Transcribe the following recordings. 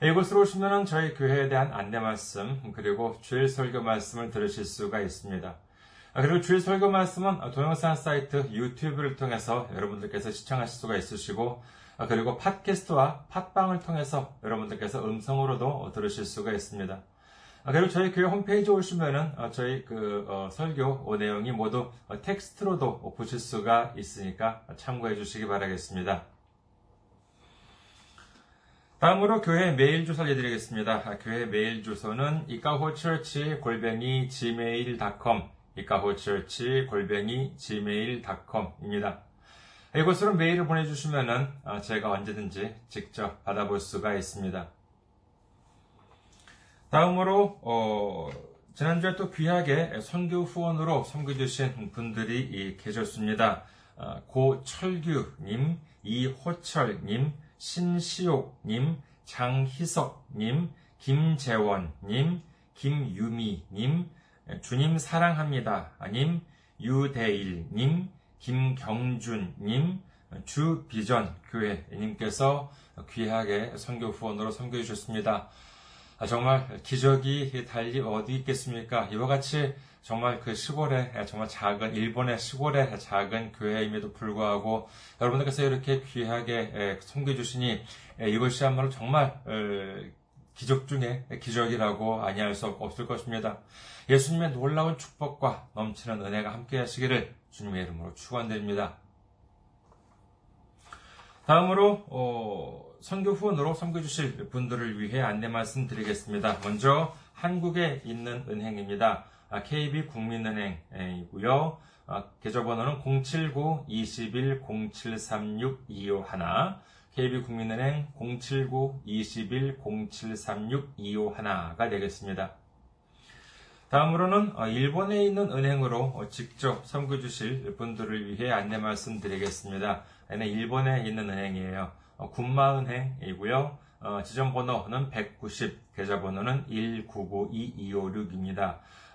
이곳으로 오시면 저희 교회에 대한 안내 말씀, 그리고 주일 설교 말씀을 들으실 수가 있습니다. 그리고 주일 설교 말씀은 동영상 사이트 유튜브를 통해서 여러분들께서 시청하실 수가 있으시고, 그리고 팟캐스트와 팟빵을 통해서 여러분들께서 음성으로도 들으실 수가 있습니다. 그리고 저희 교회 홈페이지 오시면은 저희 그 설교 내용이 모두 텍스트로도 보실 수가 있으니까 참고해 주시기 바라겠습니다. 다음으로 교회 메일 주소 알려드리겠습니다. 교회 메일 주소는 이카호처치 골뱅이 gmail.com 이카호처치 골뱅이 gmail.com입니다. 이곳으로 메일을 보내주시면은 제가 언제든지 직접 받아볼 수가 있습니다. 다음으로 어, 지난주에 또 귀하게 선교 후원으로 섬겨주신 분들이 계셨습니다. 어, 고철규님, 이호철님, 신시옥님, 장희석님, 김재원님, 김유미님, 주님 사랑합니다. 님, 유대일님, 김경준님, 주비전 교회님께서 귀하게 선교 후원으로 섬겨주셨습니다. 정말 기적이 달리 어디 있겠습니까? 이와 같이 정말 그 시골에 정말 작은 일본의 시골의 작은 교회임에도 불구하고 여러분들께서 이렇게 귀하게 섬겨 주시니 이것이야말로 정말 기적 중에 기적이라고 아니할 수 없을 것입니다. 예수님의 놀라운 축복과 넘치는 은혜가 함께 하시기를 주님의 이름으로 축원드립니다. 다음으로 어, 선교 후원으로 섬겨주실 분들을 위해 안내 말씀드리겠습니다. 먼저 한국에 있는 은행입니다. KB 국민은행이고요. 계좌번호는 079-21-0736-251 KB 국민은행 079-21-0736-251가 되겠습니다. 다음으로는 일본에 있는 은행으로 직접 섬겨주실 분들을 위해 안내 말씀드리겠습니다. 일본에 있는 은행이에요. 군마은행이고요. 지점번호는 190, 계좌번호는 1992256입니다.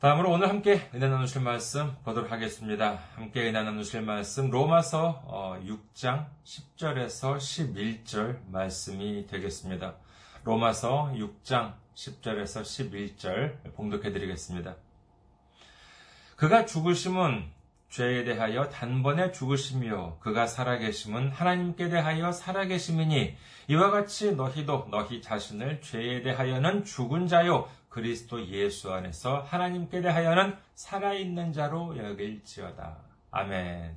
다음으로 오늘 함께 은혜 나누실 말씀 보도록 하겠습니다. 함께 은혜 나누실 말씀 로마서 6장 10절에서 11절 말씀이 되겠습니다. 로마서 6장 10절에서 11절 봉독해 드리겠습니다. 그가 죽으심은 죄에 대하여 단번에 죽으심이요 그가 살아계심은 하나님께 대하여 살아계심이니 이와 같이 너희도 너희 자신을 죄에 대하여는 죽은 자요 그리스도 예수 안에서 하나님께 대하여는 살아있는 자로 여길지어다. 아멘.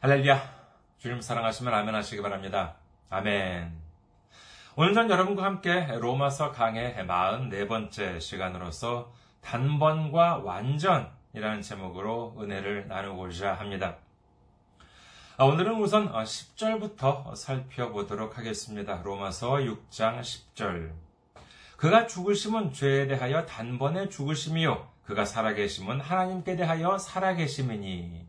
할렐루야. 주님 사랑하시면 아멘 하시기 바랍니다. 아멘. 오늘 전 여러분과 함께 로마서 강의 44번째 시간으로서 단번과 완전이라는 제목으로 은혜를 나누고자 합니다. 오늘은 우선 10절부터 살펴보도록 하겠습니다. 로마서 6장 10절. 그가 죽으심은 죄에 대하여 단번에 죽으심이요. 그가 살아계심은 하나님께 대하여 살아계심이니.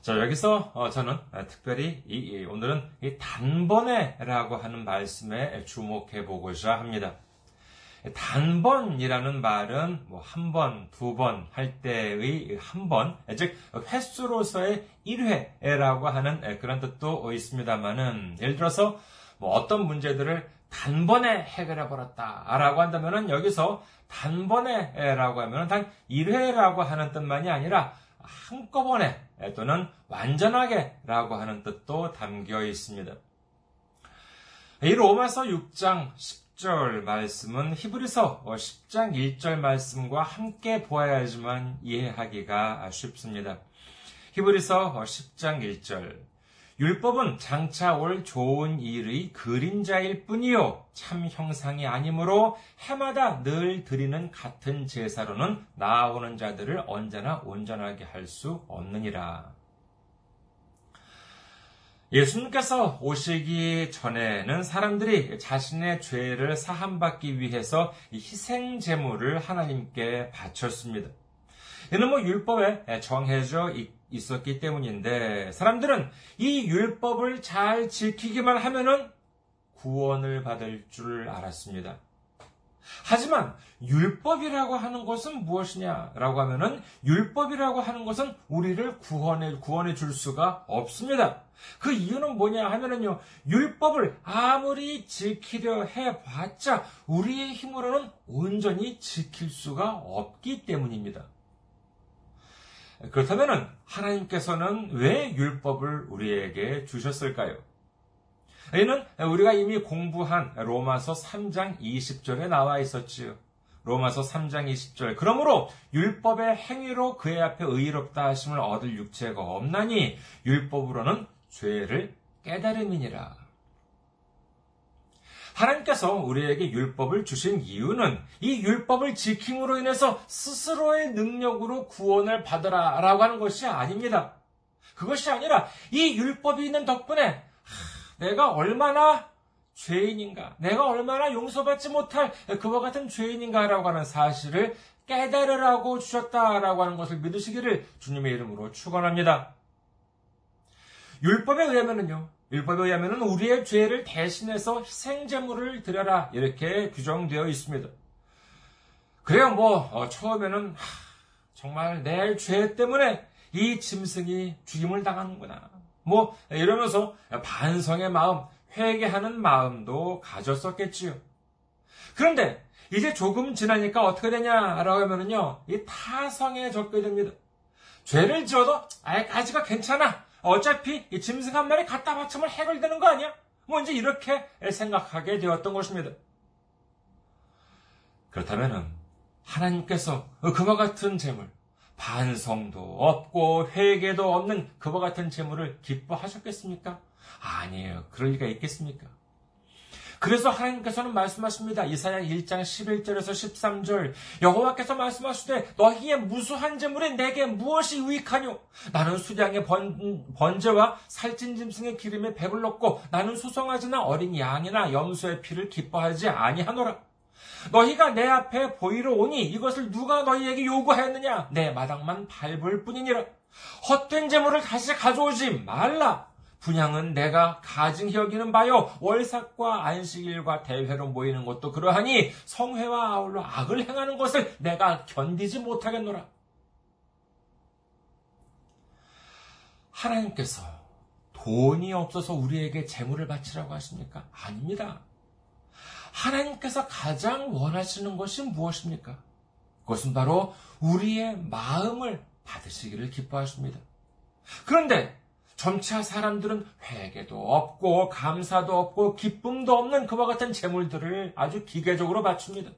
자, 여기서 저는 특별히 이, 오늘은 이 단번에라고 하는 말씀에 주목해 보고자 합니다. 단번이라는 말은 뭐 한 번, 두 번 할 때의 한 번, 즉 횟수로서의 1회라고 하는 그런 뜻도 있습니다만은 예를 들어서 뭐 어떤 문제들을 단번에 해결해 버렸다라고 한다면은 여기서 단번에라고 하면은 단 1회라고 하는 뜻만이 아니라 한꺼번에 또는 완전하게라고 하는 뜻도 담겨 있습니다. 이 로마서 6장 10 10절 말씀은 히브리서 10장 1절 말씀과 함께 보아야지만 이해하기가 쉽습니다. 히브리서 10장 1절 율법은 장차 올 좋은 일의 그림자일 뿐이요 참 형상이 아니므로 해마다 늘 드리는 같은 제사로는 나아오는 자들을 언제나 온전하게 할 수 없느니라. 예수님께서 오시기 전에는 사람들이 자신의 죄를 사함받기 위해서 희생 제물을 하나님께 바쳤습니다. 이는 뭐 율법에 정해져 있었기 때문인데 사람들은 이 율법을 잘 지키기만 하면은 구원을 받을 줄 알았습니다. 하지만 율법이라고 하는 것은 무엇이냐라고 하면은 율법이라고 하는 것은 우리를 구원해 구원해 줄 수가 없습니다. 그 이유는 뭐냐 하면은요 율법을 아무리 지키려 해봤자 우리의 힘으로는 온전히 지킬 수가 없기 때문입니다. 그렇다면 하나님께서는 왜 율법을 우리에게 주셨을까요? 이는 우리가 이미 공부한 로마서 3장 20절에 나와 있었지요. 로마서 3장 20절. 그러므로 율법의 행위로 그의 앞에 의롭다 하심을 얻을 육체가 없나니 율법으로는 죄를 깨달음이니라. 하나님께서 우리에게 율법을 주신 이유는 이 율법을 지킴으로 인해서 스스로의 능력으로 구원을 받으라 라고 하는 것이 아닙니다. 그것이 아니라 이 율법이 있는 덕분에 내가 얼마나 죄인인가, 내가 얼마나 용서받지 못할 그와 같은 죄인인가라고 하는 사실을 깨달으라고 주셨다라고 하는 것을 믿으시기를 주님의 이름으로 축원합니다. 율법에 의하면은요, 율법에 의하면은 우리의 죄를 대신해서 희생제물을 드려라 이렇게 규정되어 있습니다. 그래요, 뭐 어, 처음에는 하, 정말 내 죄 때문에 이 짐승이 죽임을 당하는구나. 뭐 이러면서 반성의 마음, 회개하는 마음도 가졌었겠지요. 그런데 이제 조금 지나니까 어떻게 되냐라고 하면은요, 이 타성에 적게 됩니다. 죄를 지어도 아직까지가 괜찮아. 어차피 이 짐승 한 마리 갖다 바치면 해결되는 거 아니야? 뭐 이제 이렇게 생각하게 되었던 것입니다. 그렇다면은 하나님께서 그와 같은 재물, 반성도 없고 회개도 없는 그와 같은 재물을 기뻐하셨겠습니까? 아니에요. 그럴 리가 있겠습니까? 그래서 하나님께서는 말씀하십니다. 이사야 1장 11절에서 13절 여호와께서 말씀하시되 너희의 무수한 재물이 내게 무엇이 유익하뇨? 나는 수량의 번, 번제와 살찐 짐승의 기름에 배불렀고 나는 수송아지나 어린 양이나 염소의 피를 기뻐하지 아니하노라. 너희가 내 앞에 보이러 오니 이것을 누가 너희에게 요구하였느냐? 내 마당만 밟을 뿐이니라. 헛된 재물을 다시 가져오지 말라. 분양은 내가 가증히 여기는 바요 월삭과 안식일과 대회로 모이는 것도 그러하니 성회와 아울러 악을 행하는 것을 내가 견디지 못하겠노라. 하나님께서 돈이 없어서 우리에게 재물을 바치라고 하십니까? 아닙니다. 하나님께서 가장 원하시는 것이 무엇입니까? 그것은 바로 우리의 마음을 받으시기를 기뻐하십니다. 그런데 점차 사람들은 회개도 없고 감사도 없고 기쁨도 없는 그와 같은 재물들을 아주 기계적으로 바칩니다.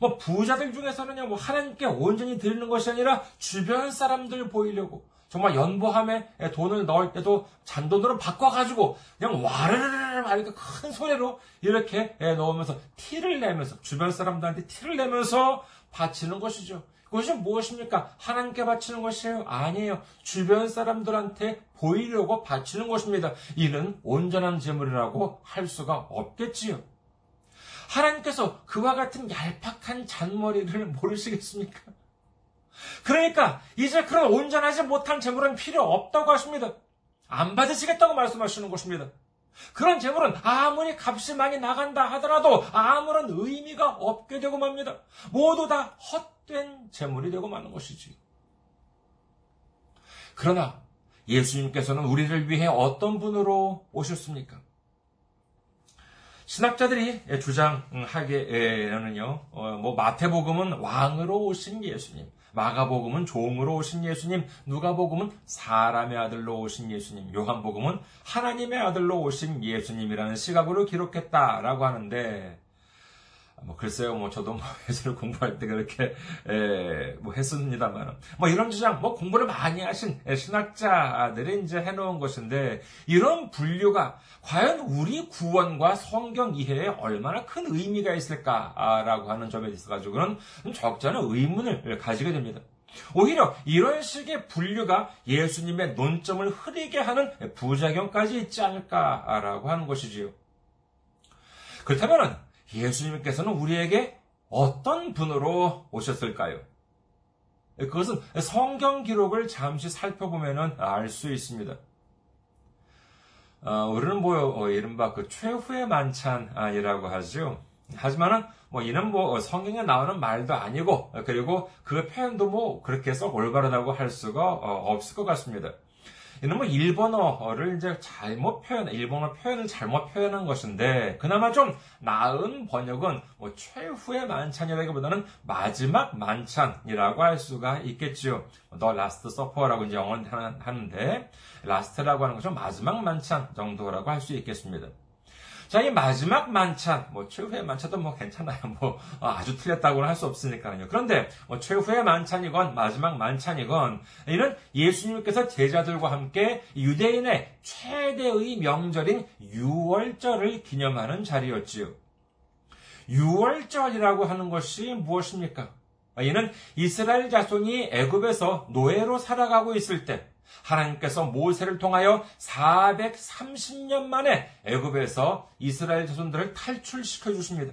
뭐 부자들 중에서는요, 뭐 하나님께 온전히 드리는 것이 아니라 주변 사람들 보이려고 정말 연보함에 돈을 넣을 때도 잔돈으로 바꿔가지고 그냥 와르르르 이렇게 큰 소리로 이렇게 넣으면서 티를 내면서 주변 사람들한테 티를 내면서 바치는 것이죠. 그것이 무엇입니까? 하나님께 바치는 것이에요? 아니에요. 주변 사람들한테 보이려고 바치는 것입니다. 이는 온전한 제물이라고 할 수가 없겠지요. 하나님께서 그와 같은 얄팍한 잔머리를 모르시겠습니까? 그러니까 이제 그런 온전하지 못한 제물은 필요 없다고 하십니다. 안 받으시겠다고 말씀하시는 것입니다. 그런 재물은 아무리 값이 많이 나간다 하더라도 아무런 의미가 없게 되고 맙니다. 모두 다 헛 된 재물이 되고 마는 것이지. 그러나 예수님께서는 우리를 위해 어떤 분으로 오셨습니까? 신학자들이 주장하기에는요, 어, 뭐 마태복음은 왕으로 오신 예수님, 마가복음은 종으로 오신 예수님, 누가복음은 사람의 아들로 오신 예수님, 요한복음은 하나님의 아들로 오신 예수님이라는 시각으로 기록했다라고 하는데 뭐 글쎄요, 뭐 저도 뭐 예술을 공부할 때 그렇게 에, 뭐 했습니다만, 뭐 이런 주장, 뭐 공부를 많이 하신 신학자들이 이제 해놓은 것인데 이런 분류가 과연 우리 구원과 성경 이해에 얼마나 큰 의미가 있을까라고 하는 점에 있어 가지고는 적지 않은 의문을 가지게 됩니다. 오히려 이런 식의 분류가 예수님의 논점을 흐리게 하는 부작용까지 있지 않을까라고 하는 것이지요. 그렇다면 예수님께서는 우리에게 어떤 분으로 오셨을까요? 그것은 성경 기록을 잠시 살펴보면 알 수 있습니다. 어, 우리는 뭐, 어, 이른바 그 최후의 만찬이라고 하죠. 하지만은, 뭐, 이는 뭐, 성경에 나오는 말도 아니고, 그리고 그 표현도 뭐, 그렇게 썩 올바르다고 할 수가 어, 없을 것 같습니다. 이는 뭐 일본어를 이제 잘못 표현, 일본어 표현을 잘못 표현한 것인데, 그나마 좀 나은 번역은 뭐 최후의 만찬이라기보다는 마지막 만찬이라고 할 수가 있겠지요. The Last Supper라고 이제 영어는 하는데, last라고 하는 것은 마지막 만찬 정도라고 할 수 있겠습니다. 자, 이 마지막 만찬, 뭐, 최후의 만찬도 뭐 괜찮아요. 뭐, 어, 아주 틀렸다고는 할 수 없으니까요. 그런데, 뭐, 최후의 만찬이건, 마지막 만찬이건, 이는 예수님께서 제자들과 함께 유대인의 최대의 명절인 유월절을 기념하는 자리였지요. 유월절이라고 하는 것이 무엇입니까? 이는 이스라엘 자손이 애굽에서 노예로 살아가고 있을 때, 하나님께서 모세를 통하여 430년 만에 애굽에서 이스라엘 자손들을 탈출시켜 주십니다.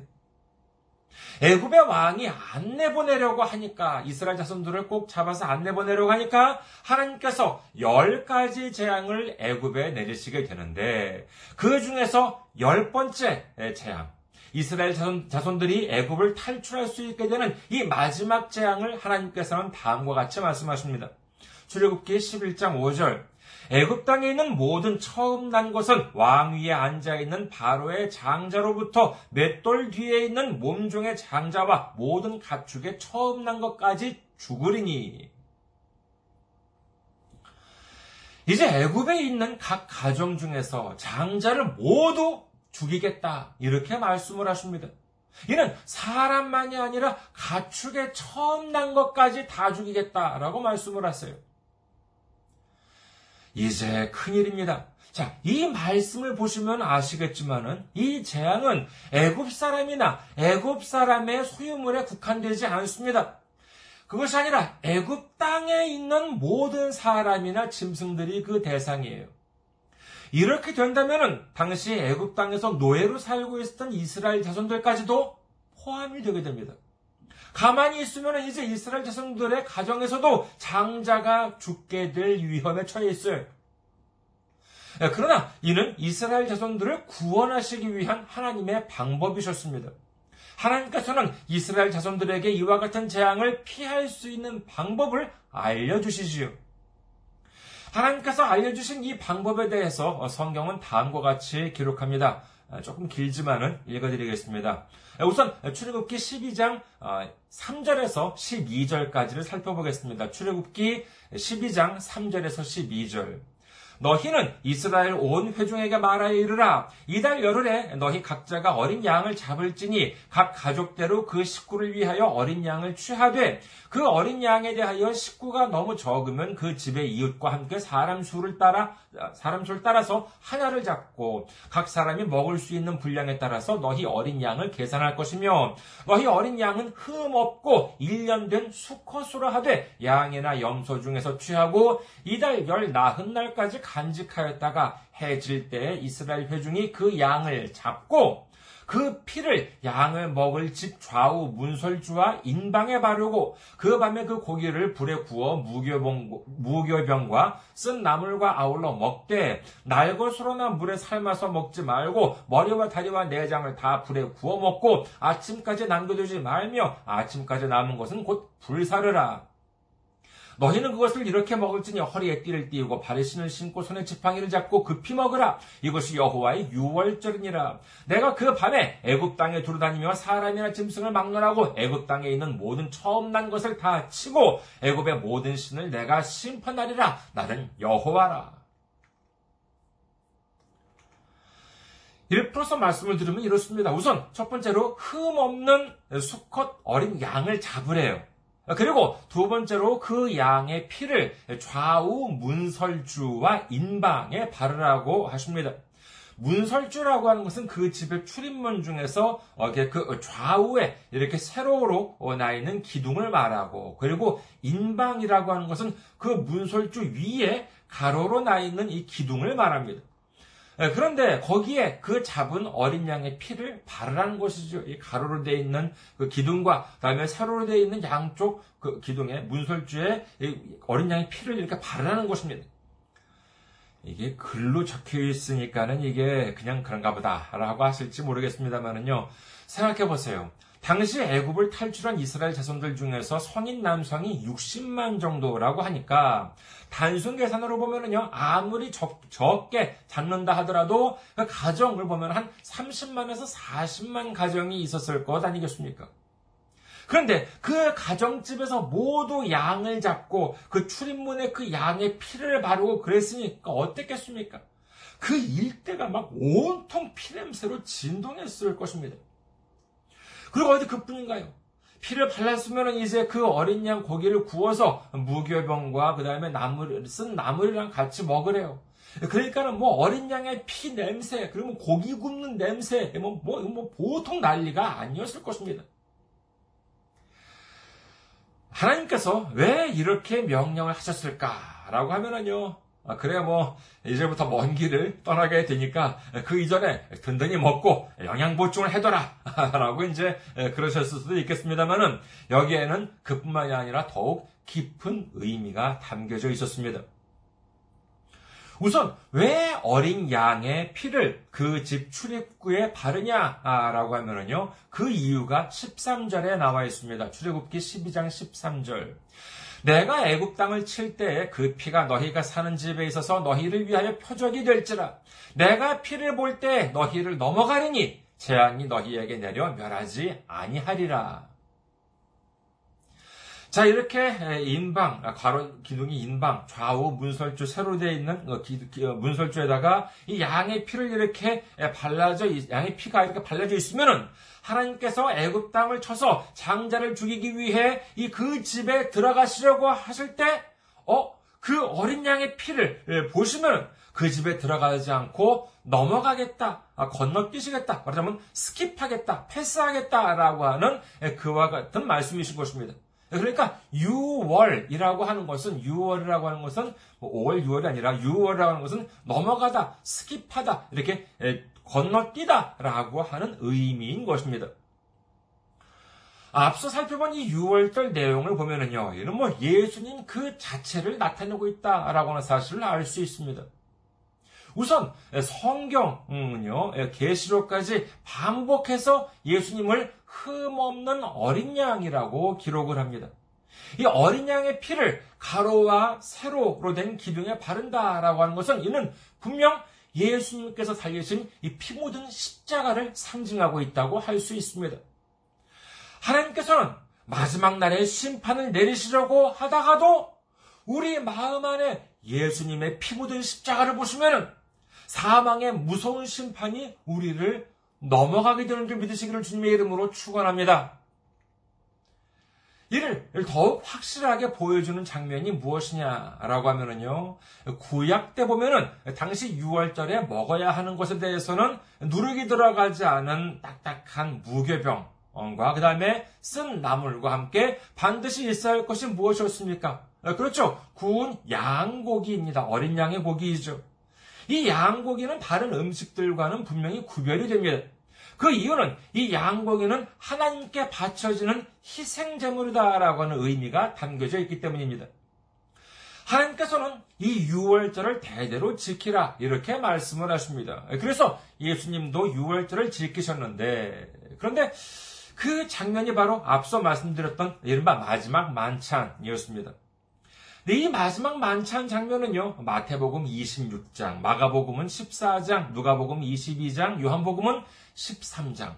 애굽의 왕이 안 내보내려고 하니까 이스라엘 자손들을 꼭 잡아서 안 내보내려고 하니까 하나님께서 열 가지 재앙을 애굽에 내리시게 되는데 그 중에서 열 번째 재앙 이스라엘 자손, 들이 애굽을 탈출할 수 있게 되는 이 마지막 재앙을 하나님께서는 다음과 같이 말씀하십니다. 출애굽기 11장 5절 애굽 땅에 있는 모든 처음 난 것은 왕 위에 앉아 있는 바로의 장자로부터 맷돌 뒤에 있는 몸종의 장자와 모든 가축의 처음 난 것까지 죽으리니 이제 애굽에 있는 각 가정 중에서 장자를 모두 죽이겠다 이렇게 말씀을 하십니다. 이는 사람만이 아니라 가축의 처음 난 것까지 다 죽이겠다라고 말씀을 하세요. 이제 큰일입니다. 자, 이 말씀을 보시면 아시겠지만은 이 재앙은 애굽 사람이나 애굽 사람의 소유물에 국한되지 않습니다. 그것이 아니라 애굽 땅에 있는 모든 사람이나 짐승들이 그 대상이에요. 이렇게 된다면은 당시 애굽 땅에서 노예로 살고 있었던 이스라엘 자손들까지도 포함이 되게 됩니다. 가만히 있으면 이제 이스라엘 자손들의 가정에서도 장자가 죽게 될 위험에 처해 있어요. 예, 그러나 이는 이스라엘 자손들을 구원하시기 위한 하나님의 방법이셨습니다. 하나님께서는 이스라엘 자손들에게 이와 같은 재앙을 피할 수 있는 방법을 알려주시지요. 하나님께서 알려주신 이 방법에 대해서 성경은 다음과 같이 기록합니다. 아, 조금 길지만은 읽어드리겠습니다. 우선 출애굽기 12장 3절에서 어, 12절까지를 살펴보겠습니다. 출애굽기 12장 3절에서 12절. 너희는 이스라엘 온 회중에게 말하여 이르라. 이달 열흘에 너희 각자가 어린 양을 잡을지니 각 가족대로 그 식구를 위하여 어린 양을 취하되 그 어린 양에 대하여 식구가 너무 적으면 그 집의 이웃과 함께 사람 수를 따라 사람 수를 따라서 하나를 잡고 각 사람이 먹을 수 있는 분량에 따라서 너희 어린 양을 계산할 것이며 너희 어린 양은 흠 없고 1년 된 수컷으로 하되 양이나 염소 중에서 취하고 이달 열 나흔 날까지 간직하였다가 해질 때 이스라엘 회중이 그 양을 잡고 그 피를 양을 먹을 집 좌우 문설주와 인방에 바르고 그 밤에 그 고기를 불에 구워 무교병, 무교병과 쓴 나물과 아울러 먹되 날것으로나 물에 삶아서 먹지 말고 머리와 다리와 내장을 다 불에 구워 먹고 아침까지 남겨두지 말며 아침까지 남은 것은 곧 불사르라. 너희는 그것을 이렇게 먹을지니 허리에 띠를 띠우고 발에 신을 신고 손에 지팡이를 잡고 급히 먹으라. 이것이 여호와의 유월절이니라. 내가 그 밤에 애굽 땅에 두루다니며 사람이나 짐승을 막론하고 애굽 땅에 있는 모든 처음 난 것을 다 치고 애굽의 모든 신을 내가 심판하리라. 나는 여호와라. 이렇게 말씀을 들으면 이렇습니다. 우선 첫 번째로 흠 없는 수컷 어린 양을 잡으래요. 그리고 두 번째로 그 양의 피를 좌우 문설주와 인방에 바르라고 하십니다. 문설주라고 하는 것은 그 집의 출입문 중에서 그 좌우에 이렇게 세로로 나 있는 기둥을 말하고 그리고 인방이라고 하는 것은 그 문설주 위에 가로로 나 있는 이 기둥을 말합니다. 예, 그런데 거기에 그 잡은 어린 양의 피를 바르라는 것이죠. 이 가로로 되어 있는 그 기둥과 그다음에 세로로 되어 있는 양쪽 그 기둥에 문설주에 어린 양의 피를 이렇게 바르라는 것입니다. 이게 글로 적혀 있으니까는 이게 그냥 그런가 보다라고 하실지 모르겠습니다만은요. 생각해 보세요. 당시 애굽을 탈출한 이스라엘 자손들 중에서 성인 남성이 60만 정도라고 하니까 단순 계산으로 보면은요 아무리 적, 적게 잡는다 하더라도 그 가정을 보면 한 30만에서 40만 가정이 있었을 것 아니겠습니까? 그런데 그 가정집에서 모두 양을 잡고 그 출입문에 그 양의 피를 바르고 그랬으니까 어땠겠습니까? 그 일대가 막 온통 피냄새로 진동했을 것입니다. 그리고 어디 그뿐인가요? 피를 발랐으면 이제 그 어린 양 고기를 구워서 무교병과 그 다음에 나물, 쓴 나물이랑 같이 먹으래요. 그러니까는 뭐 어린 양의 피 냄새, 그리고 고기 굽는 냄새, 뭐, 뭐, 뭐 보통 난리가 아니었을 것입니다. 하나님께서 왜 이렇게 명령을 하셨을까라고 하면은요, 아, 그래야 뭐, 이제부터 먼 길을 떠나게 되니까 그 이전에 든든히 먹고 영양 보충을 해둬라. 라고 이제 그러셨을 수도 있겠습니다만은 여기에는 그뿐만이 아니라 더욱 깊은 의미가 담겨져 있었습니다. 우선 왜 어린 양의 피를 그 집 출입구에 바르냐라고 하면은요. 그 이유가 13절에 나와 있습니다. 출애굽기 12장 13절. 내가 애굽 땅을 칠 때에 그 피가 너희가 사는 집에 있어서 너희를 위하여 표적이 될지라. 내가 피를 볼 때 너희를 넘어가리니 재앙이 너희에게 내려 멸하지 아니하리라. 자, 이렇게 인방, 아, 가로 기둥이 인방, 좌우 문설주 세로 되어 있는 어, 어, 문설주에다가 이 양의 피를 이렇게 발라져, 양의 피가 이렇게 발라져 있으면은 하나님께서 애굽 땅을 쳐서 장자를 죽이기 위해 이 그 집에 들어가시려고 하실 때, 어, 그 어린 양의 피를 예, 보시면 그 집에 들어가지 않고 넘어가겠다, 아, 건너뛰시겠다, 말하자면 skip하겠다, 패스하겠다라고 하는 예, 그와 같은 말씀이신 것입니다. 그러니까 유월이라고 하는 것은 유월이라고 하는 것은 5월 뭐 6월이 아니라 유월이라고 하는 것은 넘어가다, skip하다 이렇게 예, 건너뛰다라고 하는 의미인 것입니다. 앞서 살펴본 이 유월절 내용을 보면은요, 이는 뭐 예수님 그 자체를 나타내고 있다라고 하는 사실을 알 수 있습니다. 우선 성경은요, 계시록까지 반복해서 예수님을 흠없는 어린 양이라고 기록을 합니다. 이 어린 양의 피를 가로와 세로로 된 기둥에 바른다라고 하는 것은 이는 분명 예수님께서 살리신 이 피 묻은 십자가를 상징하고 있다고 할 수 있습니다. 하나님께서는 마지막 날에 심판을 내리시려고 하다가도 우리 마음 안에 예수님의 피 묻은 십자가를 보시면 사망의 무서운 심판이 우리를 넘어가게 되는 줄 믿으시기를 주님의 이름으로 축원합니다. 이를 더욱 확실하게 보여주는 장면이 무엇이냐라고 하면은요, 구약 때 보면은 당시 6월절에 먹어야 하는 것에 대해서는 누룩이 들어가지 않은 딱딱한 무교병과 그 다음에 쓴 나물과 함께 반드시 있어야 할 것이 무엇이었습니까? 그렇죠. 구운 양고기입니다. 어린 양의 고기이죠. 이 양고기는 다른 음식들과는 분명히 구별이 됩니다. 그 이유는 이 양고기는 하나님께 바쳐지는 희생제물이다라고 하는 의미가 담겨져 있기 때문입니다. 하나님께서는 이 6월절을 대대로 지키라 이렇게 말씀을 하십니다. 그래서 예수님도 6월절을 지키셨는데 그런데 그 장면이 바로 앞서 말씀드렸던 이른바 마지막 만찬이었습니다. 이 마지막 만찬 장면은요, 마태복음 26장, 마가복음은 14장, 누가복음 22장, 요한복음은 13장.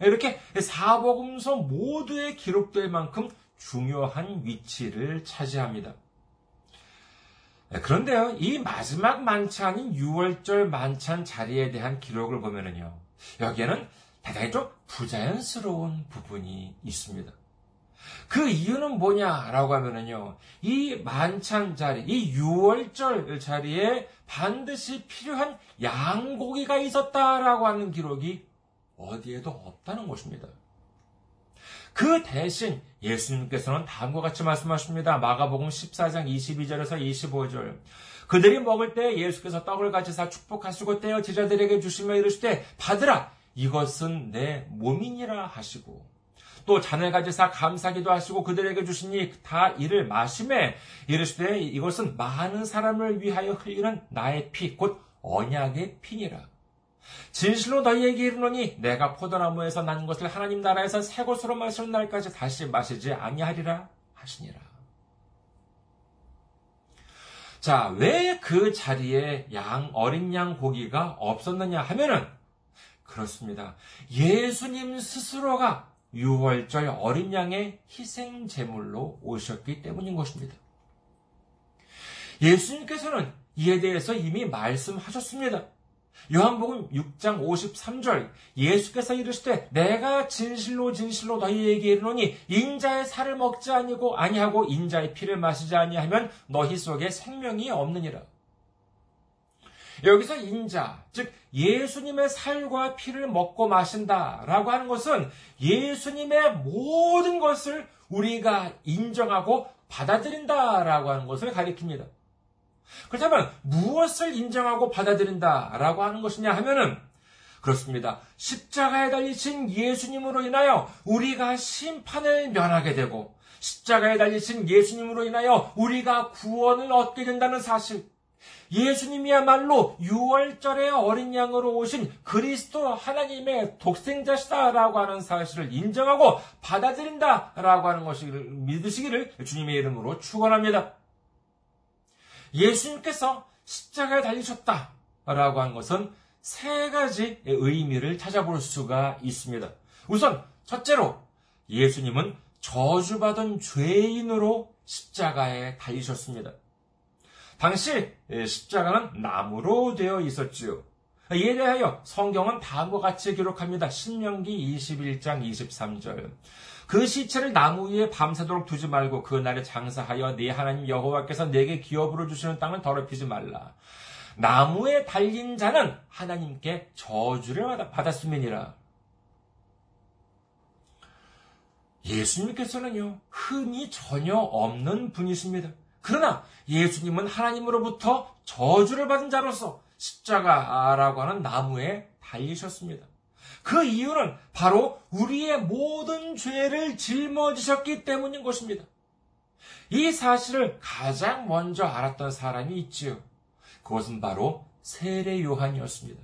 이렇게 사복음서 모두에 기록될 만큼 중요한 위치를 차지합니다. 그런데요, 이 마지막 만찬인 6월절 만찬 자리에 대한 기록을 보면은요, 여기에는 대단히 좀 부자연스러운 부분이 있습니다. 그 이유는 뭐냐라고 하면은요, 이 만찬 자리, 이 6월절 자리에 반드시 필요한 양고기가 있었다라고 하는 기록이 어디에도 없다는 것입니다. 그 대신 예수님께서는 다음과 같이 말씀하십니다. 마가복음 14장 22절에서 25절. 그들이 먹을 때 예수께서 떡을 가지사 축복하시고 떼어 제자들에게 주시며 이르시되 받으라 이것은 내 몸이니라 하시고 또 잔을 가지사 감사기도 하시고 그들에게 주시니 다 이를 마심에 이르시되 이것은 많은 사람을 위하여 흘리는 나의 피 곧 언약의 피니라. 진실로 너희에게 이르노니 내가 포도나무에서 난 것을 하나님 나라에서 새 것으로 마시는 날까지 다시 마시지 아니하리라 하시니라. 자, 왜 그 자리에 양, 어린 양 고기가 없었느냐 하면은, 그렇습니다. 예수님 스스로가 6월절 어린 양의 희생 제물로 오셨기 때문인 것입니다. 예수님께서는 이에 대해서 이미 말씀하셨습니다. 요한복음 6장 53절 예수께서 이르시되 내가 진실로 진실로 너희에게 이르노니 인자의 살을 먹지 아니고 아니하고 인자의 피를 마시지 아니하면 너희 속에 생명이 없느니라. 여기서 인자, 즉 예수님의 살과 피를 먹고 마신다라고 하는 것은 예수님의 모든 것을 우리가 인정하고 받아들인다라고 하는 것을 가리킵니다. 그렇다면 무엇을 인정하고 받아들인다라고 하는 것이냐 하면은 그렇습니다. 십자가에 달리신 예수님으로 인하여 우리가 심판을 면하게 되고 십자가에 달리신 예수님으로 인하여 우리가 구원을 얻게 된다는 사실. 예수님이야말로 6월절의 어린 양으로 오신 그리스도 하나님의 독생자시다라고 하는 사실을 인정하고 받아들인다라고 하는 것을 믿으시기를 주님의 이름으로 축원합니다. 예수님께서 십자가에 달리셨다라고 하는 것은 세 가지 의미를 찾아볼 수가 있습니다. 우선 첫째로 예수님은 저주받은 죄인으로 십자가에 달리셨습니다. 당시 십자가는 나무로 되어 있었지요. 이에 대하여 성경은 다음과 같이 기록합니다. 신명기 21장 23절. 그 시체를 나무 위에 밤새도록 두지 말고 그 날에 장사하여 네 하나님 여호와께서 내게 기업으로 주시는 땅을 더럽히지 말라. 나무에 달린 자는 하나님께 저주를 받았음이니라. 예수님께서는요, 흔히 전혀 없는 분이십니다. 그러나 예수님은 하나님으로부터 저주를 받은 자로서 십자가라고 하는 나무에 달리셨습니다. 그 이유는 바로 우리의 모든 죄를 짊어지셨기 때문인 것입니다. 이 사실을 가장 먼저 알았던 사람이 있지요. 그것은 바로 세례 요한이었습니다.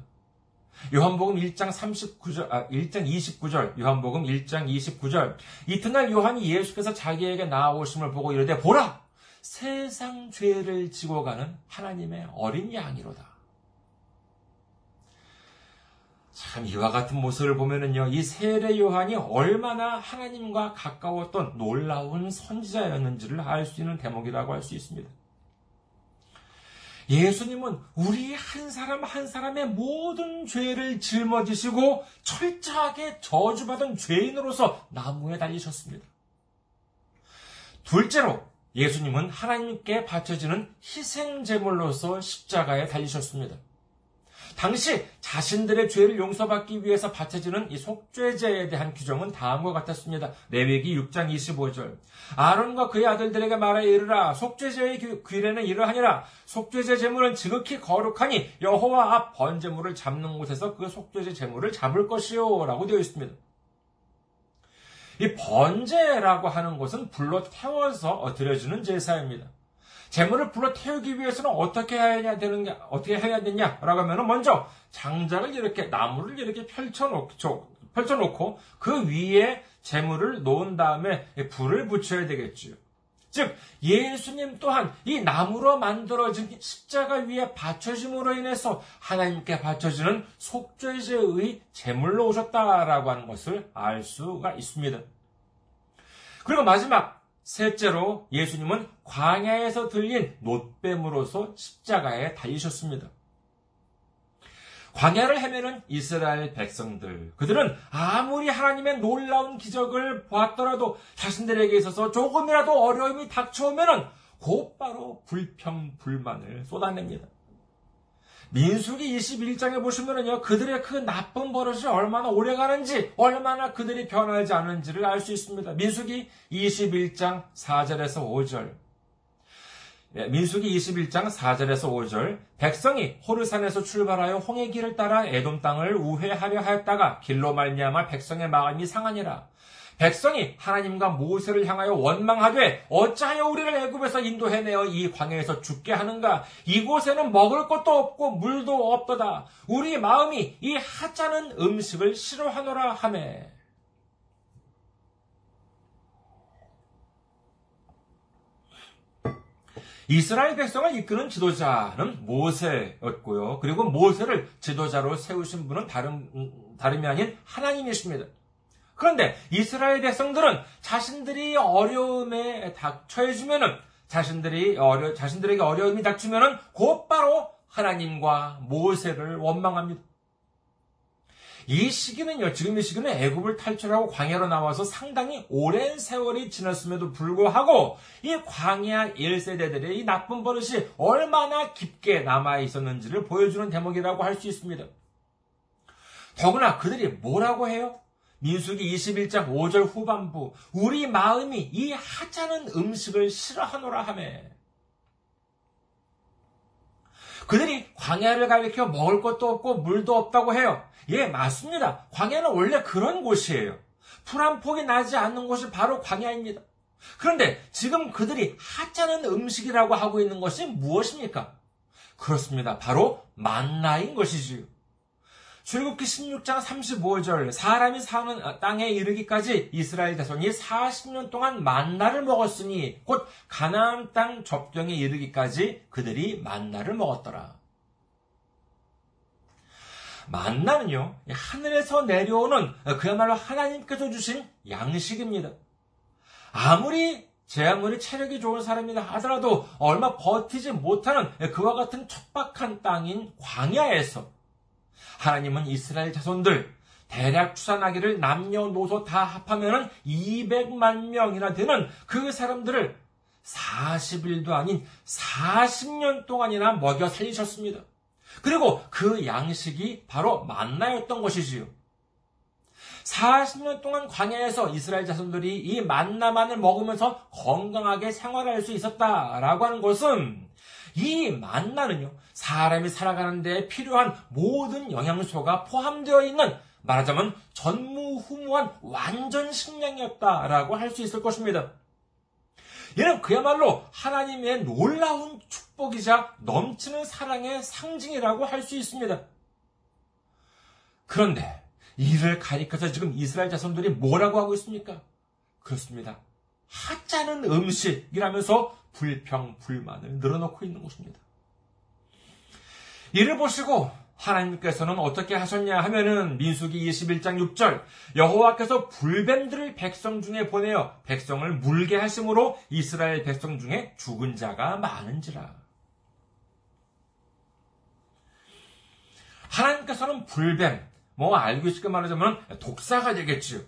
요한복음 1장 39절, 아, 1장 29절, 요한복음 1장 29절. 이튿날 요한이 예수께서 자기에게 나아오심을 보고 이르되, 보라! 세상 죄를 지고 가는 하나님의 어린 양이로다. 참 이와 같은 모습을 보면은요, 이 세례 요한이 얼마나 하나님과 가까웠던 놀라운 선지자였는지를 알 수 있는 대목이라고 할 수 있습니다. 예수님은 우리 한 사람 한 사람의 모든 죄를 짊어지시고 철저하게 저주받은 죄인으로서 나무에 달리셨습니다. 둘째로 예수님은 하나님께 바쳐지는 희생 제물로서 십자가에 달리셨습니다. 당시 자신들의 죄를 용서받기 위해서 바쳐지는 이 속죄제에 대한 규정은 다음과 같았습니다. 레위기 6장 25절. 아론과 그의 아들들에게 말하여 이르라 속죄제의 귀례는 이러하니라 속죄제 제물은 지극히 거룩하니 여호와 앞 번제물을 잡는 곳에서 그 속죄제 제물을 잡을 것이요라고 되어 있습니다. 이 번제라고 하는 것은 불로 태워서 드려주는 제사입니다. 재물을 불러 태우기 위해서는 어떻게 해야 되는 게 어떻게 해야 되냐라고 하면은 먼저 장작을 이렇게 나무를 이렇게 펼쳐놓고 펼쳐놓고 그 위에 재물을 놓은 다음에 불을 붙여야 되겠지요. 즉 예수님 또한 이 나무로 만들어진 십자가 위에 받쳐짐으로 인해서 하나님께 바쳐지는 속죄제의 제물로 오셨다라고 하는 것을 알 수가 있습니다. 그리고 마지막 셋째로 예수님은 광야에서 들린 노뱀으로서 십자가에 달리셨습니다. 광야를 헤매는 이스라엘 백성들. 그들은 아무리 하나님의 놀라운 기적을 보았더라도 자신들에게 있어서 조금이라도 어려움이 닥쳐오면은 곧바로 불평, 불만을 쏟아냅니다. 민수기 21장에 보시면은요, 그들의 그 나쁜 버릇이 얼마나 오래 가는지, 얼마나 그들이 변하지 않은지를 알 수 있습니다. 민수기 21장 4절에서 5절. 예, 민수기 21장 4절에서 5절 백성이 호르산에서 출발하여 홍해 길을 따라 에돔 땅을 우회하려 하였다가 길로 말미암아 백성의 마음이 상하니라. 백성이 하나님과 모세를 향하여 원망하되 어찌하여 우리를 애굽에서 인도해내어 이 광야에서 죽게 하는가? 이곳에는 먹을 것도 없고 물도 없도다. 우리 마음이 이 하찮은 음식을 싫어하노라 하매 이스라엘 백성을 이끄는 지도자는 모세였고요. 그리고 모세를 지도자로 세우신 분은 다름, 다름이 아닌 하나님이십니다. 그런데 이스라엘 백성들은 자신들이 어려움에 닥쳐해주면은 자신들이 어려, 자신들에게 어려움이 닥치면은 곧바로 하나님과 모세를 원망합니다. 이 시기는요, 지금 이 시기는 애굽을 탈출하고 광야로 나와서 상당히 오랜 세월이 지났음에도 불구하고 이 광야 1세대들의 이 나쁜 버릇이 얼마나 깊게 남아 있었는지를 보여주는 대목이라고 할 수 있습니다. 더구나 그들이 뭐라고 해요? 민수기 21장 5절 후반부 우리 마음이 이 하찮은 음식을 싫어하노라 하매 그들이 광야를 가리켜 먹을 것도 없고 물도 없다고 해요. 예, 맞습니다. 광야는 원래 그런 곳이에요. 풀 한 폭이 나지 않는 곳이 바로 광야입니다. 그런데 지금 그들이 하찮은 음식이라고 하고 있는 것이 무엇입니까? 그렇습니다. 바로 만나인 것이지요. 출국기 16장 35절 사람이 사는 땅에 이르기까지 이스라엘 자손이 40년 동안 만나를 먹었으니 곧 가나안 땅 접경에 이르기까지 그들이 만나를 먹었더라. 만나는요, 하늘에서 내려오는 그야말로 하나님께서 주신 양식입니다. 아무리 제 아무리 체력이 좋은 사람이라 하더라도 얼마 버티지 못하는 그와 같은 척박한 땅인 광야에서 하나님은 이스라엘 자손들 대략 추산하기를 남녀노소 다 합하면 200만 명이나 되는 그 사람들을 40일도 아닌 40년 동안이나 먹여 살리셨습니다. 그리고 그 양식이 바로 만나였던 것이지요. 40년 동안 광야에서 이스라엘 자손들이 이 만나만을 먹으면서 건강하게 생활할 수 있었다라고 하는 것은 이 만나는요, 사람이 살아가는 데 필요한 모든 영양소가 포함되어 있는 말하자면 전무후무한 완전 식량이었다라고 할 수 있을 것입니다. 이는 그야말로 하나님의 놀라운 축복이자 넘치는 사랑의 상징이라고 할 수 있습니다. 그런데 이를 가리켜서 지금 이스라엘 자손들이 뭐라고 하고 있습니까? 그렇습니다. 하찮은 음식이라면서 불평, 불만을 늘어놓고 있는 것입니다. 이를 보시고 하나님께서는 어떻게 하셨냐 하면은 민수기 21장 6절 여호와께서 불뱀들을 백성 중에 보내어 백성을 물게 하심으로 이스라엘 백성 중에 죽은 자가 많은지라. 하나님께서는 불뱀, 뭐 알고 싶게 말하자면 독사가 되겠지요.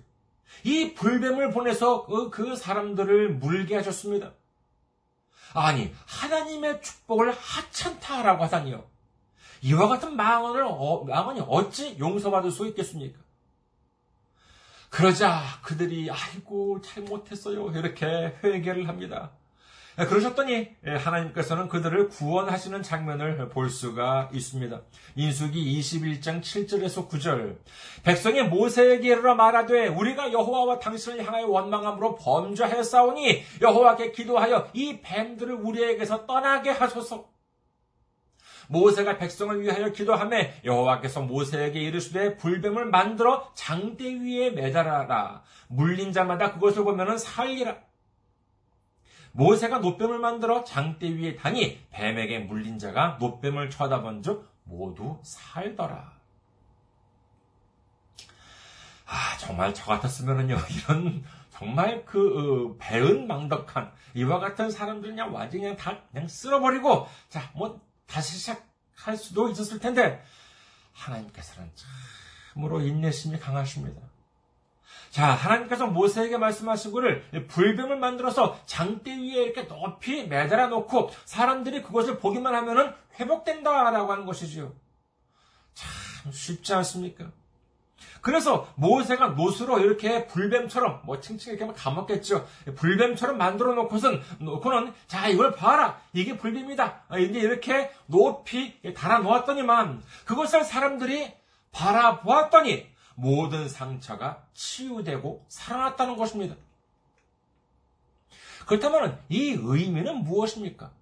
이 불뱀을 보내서 그, 그 사람들을 물게 하셨습니다. 아니, 하나님의 축복을 하찮다라고 하다니요. 이와 같은 망언을, 어, 망언이 어찌 용서받을 수 있겠습니까? 그러자 그들이 아이고 잘못했어요 이렇게 회개를 합니다. 예, 그러셨더니 예, 하나님께서는 그들을 구원하시는 장면을 볼 수가 있습니다. 인수기 21장 7절에서 9절 백성이 모세에게 이르러 말하되 우리가 여호와와 당신을 향하여 원망함으로 범죄하였사오니 여호와께 기도하여 이 뱀들을 우리에게서 떠나게 하소서. 모세가 백성을 위하여 기도하며 여호와께서 모세에게 이르시되 불뱀을 만들어 장대 위에 매달아라 물린 자마다 그것을 보면은 살리라 모세가 노뱀을 만들어 장대 위에 다니 뱀에게 물린 자가 노뱀을 쳐다본 즉 모두 살더라. 아, 정말 저 같았으면은요, 이런, 정말 그, 어, 배은 망덕한, 이와 같은 사람들 그냥 그냥 다 그냥 쓸어버리고, 자, 뭐, 다시 시작할 수도 있었을 텐데, 하나님께서는 참으로 인내심이 강하십니다. 자, 하나님께서 모세에게 말씀하시고를 불뱀을 만들어서 장대 위에 이렇게 높이 매달아 놓고 사람들이 그것을 보기만 하면은 회복된다라고 하는 것이지요. 참 쉽지 않습니까? 그래서 모세가 노스로 이렇게 불뱀처럼 뭐 칭칭 이렇게 감았겠죠. 불뱀처럼 만들어 놓고선 놓고는 자 이걸 봐라 이게 불뱀이다. 이제 이렇게 높이 달아 놓았더니만 그것을 사람들이 바라보았더니 모든 상처가 치유되고 살아났다는 것입니다. 그렇다면 이 의미는 무엇입니까?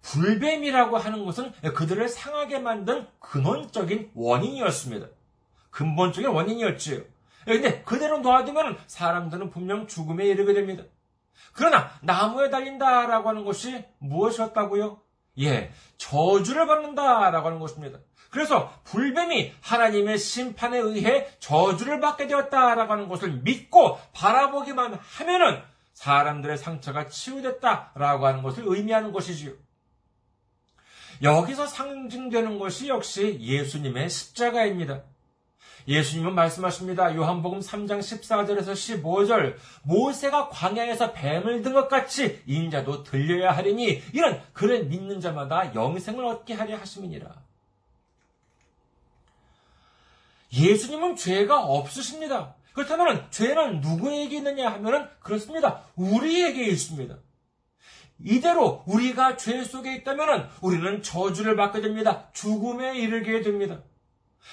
불뱀이라고 하는 것은 그들을 상하게 만든 근원적인 원인이었습니다. 근본적인 원인이었지요. 근데 그대로 놔두면 사람들은 분명 죽음에 이르게 됩니다. 그러나 나무에 달린다라고 하는 것이 무엇이었다고요? 예, 저주를 받는다라고 하는 것입니다. 그래서 불뱀이 하나님의 심판에 의해 저주를 받게 되었다라고 하는 것을 믿고 바라보기만 하면은 사람들의 상처가 치유됐다라고 하는 것을 의미하는 것이지요. 여기서 상징되는 것이 역시 예수님의 십자가입니다. 예수님은 말씀하십니다. 요한복음 3장 14절에서 15절 모세가 광야에서 뱀을 든 것 같이 인자도 들려야 하리니 이런 그를 믿는 자마다 영생을 얻게 하려 하심이니라. 예수님은 죄가 없으십니다. 그렇다면 죄는 누구에게 있느냐 하면은 그렇습니다. 우리에게 있습니다. 이대로 우리가 죄 속에 있다면 우리는 저주를 받게 됩니다. 죽음에 이르게 됩니다.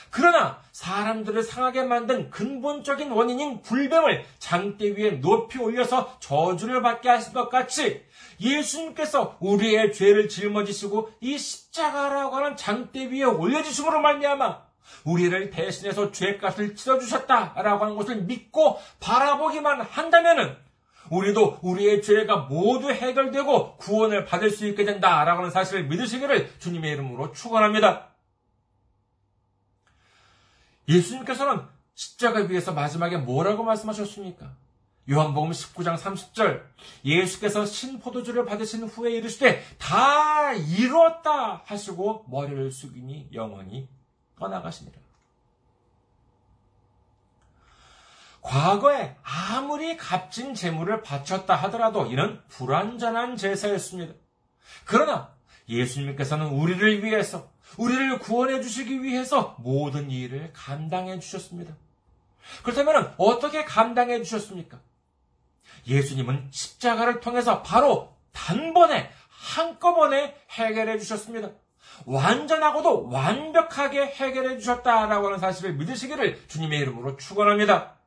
그러나 사람들을 상하게 만든 근본적인 원인인 불뱀을 장대 위에 높이 올려서 저주를 받게 하신 것 같이 예수님께서 우리의 죄를 짊어지시고 이 십자가라고 하는 장대 위에 올려주심으로 말미암아 우리를 대신해서 죄값을 치러주셨다라고 하는 것을 믿고 바라보기만 한다면은 우리도 우리의 죄가 모두 해결되고 구원을 받을 수 있게 된다라고 하는 사실을 믿으시기를 주님의 이름으로 축원합니다. 예수님께서는 십자가 위에서 마지막에 뭐라고 말씀하셨습니까? 요한복음 19장 30절 예수께서 신포도주를 받으신 후에 이르시되 다 이루었다 하시고 머리를 숙이니 영원히 떠나가시니라. 과거에 아무리 값진 재물을 바쳤다 하더라도 이는 불완전한 제사였습니다. 그러나 예수님께서는 우리를 위해서 우리를 구원해 주시기 위해서 모든 일을 감당해 주셨습니다. 그렇다면 어떻게 감당해 주셨습니까? 예수님은 십자가를 통해서 바로 단번에 한꺼번에 해결해 주셨습니다. 완전하고도 완벽하게 해결해 주셨다라고 하는 사실을 믿으시기를 주님의 이름으로 축원합니다.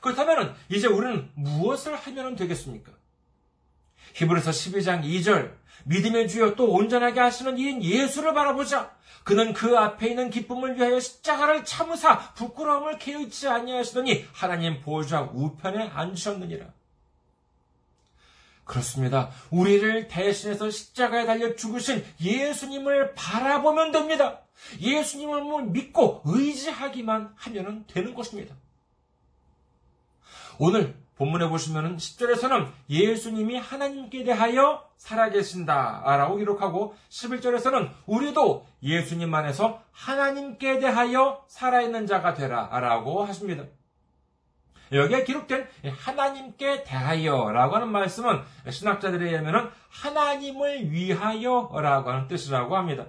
그렇다면 이제 우리는 무엇을 하면 되겠습니까? 히브리서 12장 2절 믿음의 주여 또 온전하게 하시는 이인 예수를 바라보자. 그는 그 앞에 있는 기쁨을 위하여 십자가를 참으사 부끄러움을 개의치 아니하시더니 하나님 보좌 우편에 앉으셨느니라. 그렇습니다. 우리를 대신해서 십자가에 달려 죽으신 예수님을 바라보면 됩니다. 예수님을 믿고 의지하기만 하면 되는 것입니다. 오늘 본문에 보시면 10절에서는 예수님이 하나님께 대하여 살아계신다 라고 기록하고 11절에서는 우리도 예수님 안에서 하나님께 대하여 살아있는 자가 되라 라고 하십니다. 여기에 기록된 하나님께 대하여라고 하는 말씀은 신학자들에 의하면 하나님을 위하여라고 하는 뜻이라고 합니다.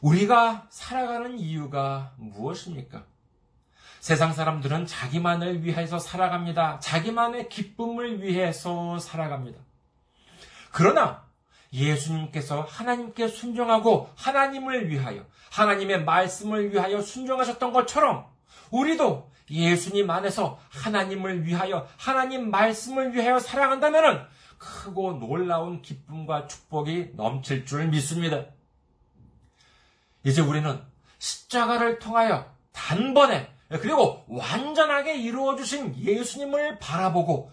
우리가 살아가는 이유가 무엇입니까? 세상 사람들은 자기만을 위해서 살아갑니다. 자기만의 기쁨을 위해서 살아갑니다. 그러나 예수님께서 하나님께 순종하고 하나님을 위하여 하나님의 말씀을 위하여 순종하셨던 것처럼 우리도 예수님 안에서 하나님을 위하여 하나님 말씀을 위하여 사랑한다면 크고 놀라운 기쁨과 축복이 넘칠 줄 믿습니다. 이제 우리는 십자가를 통하여 단번에 그리고 완전하게 이루어 주신 예수님을 바라보고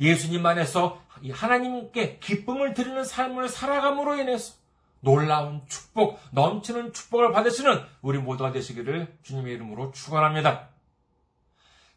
예수님 안에서 하나님께 기쁨을 드리는 삶을 살아감으로 인해서 놀라운 축복, 넘치는 축복을 받으시는 우리 모두가 되시기를 주님의 이름으로 축원합니다.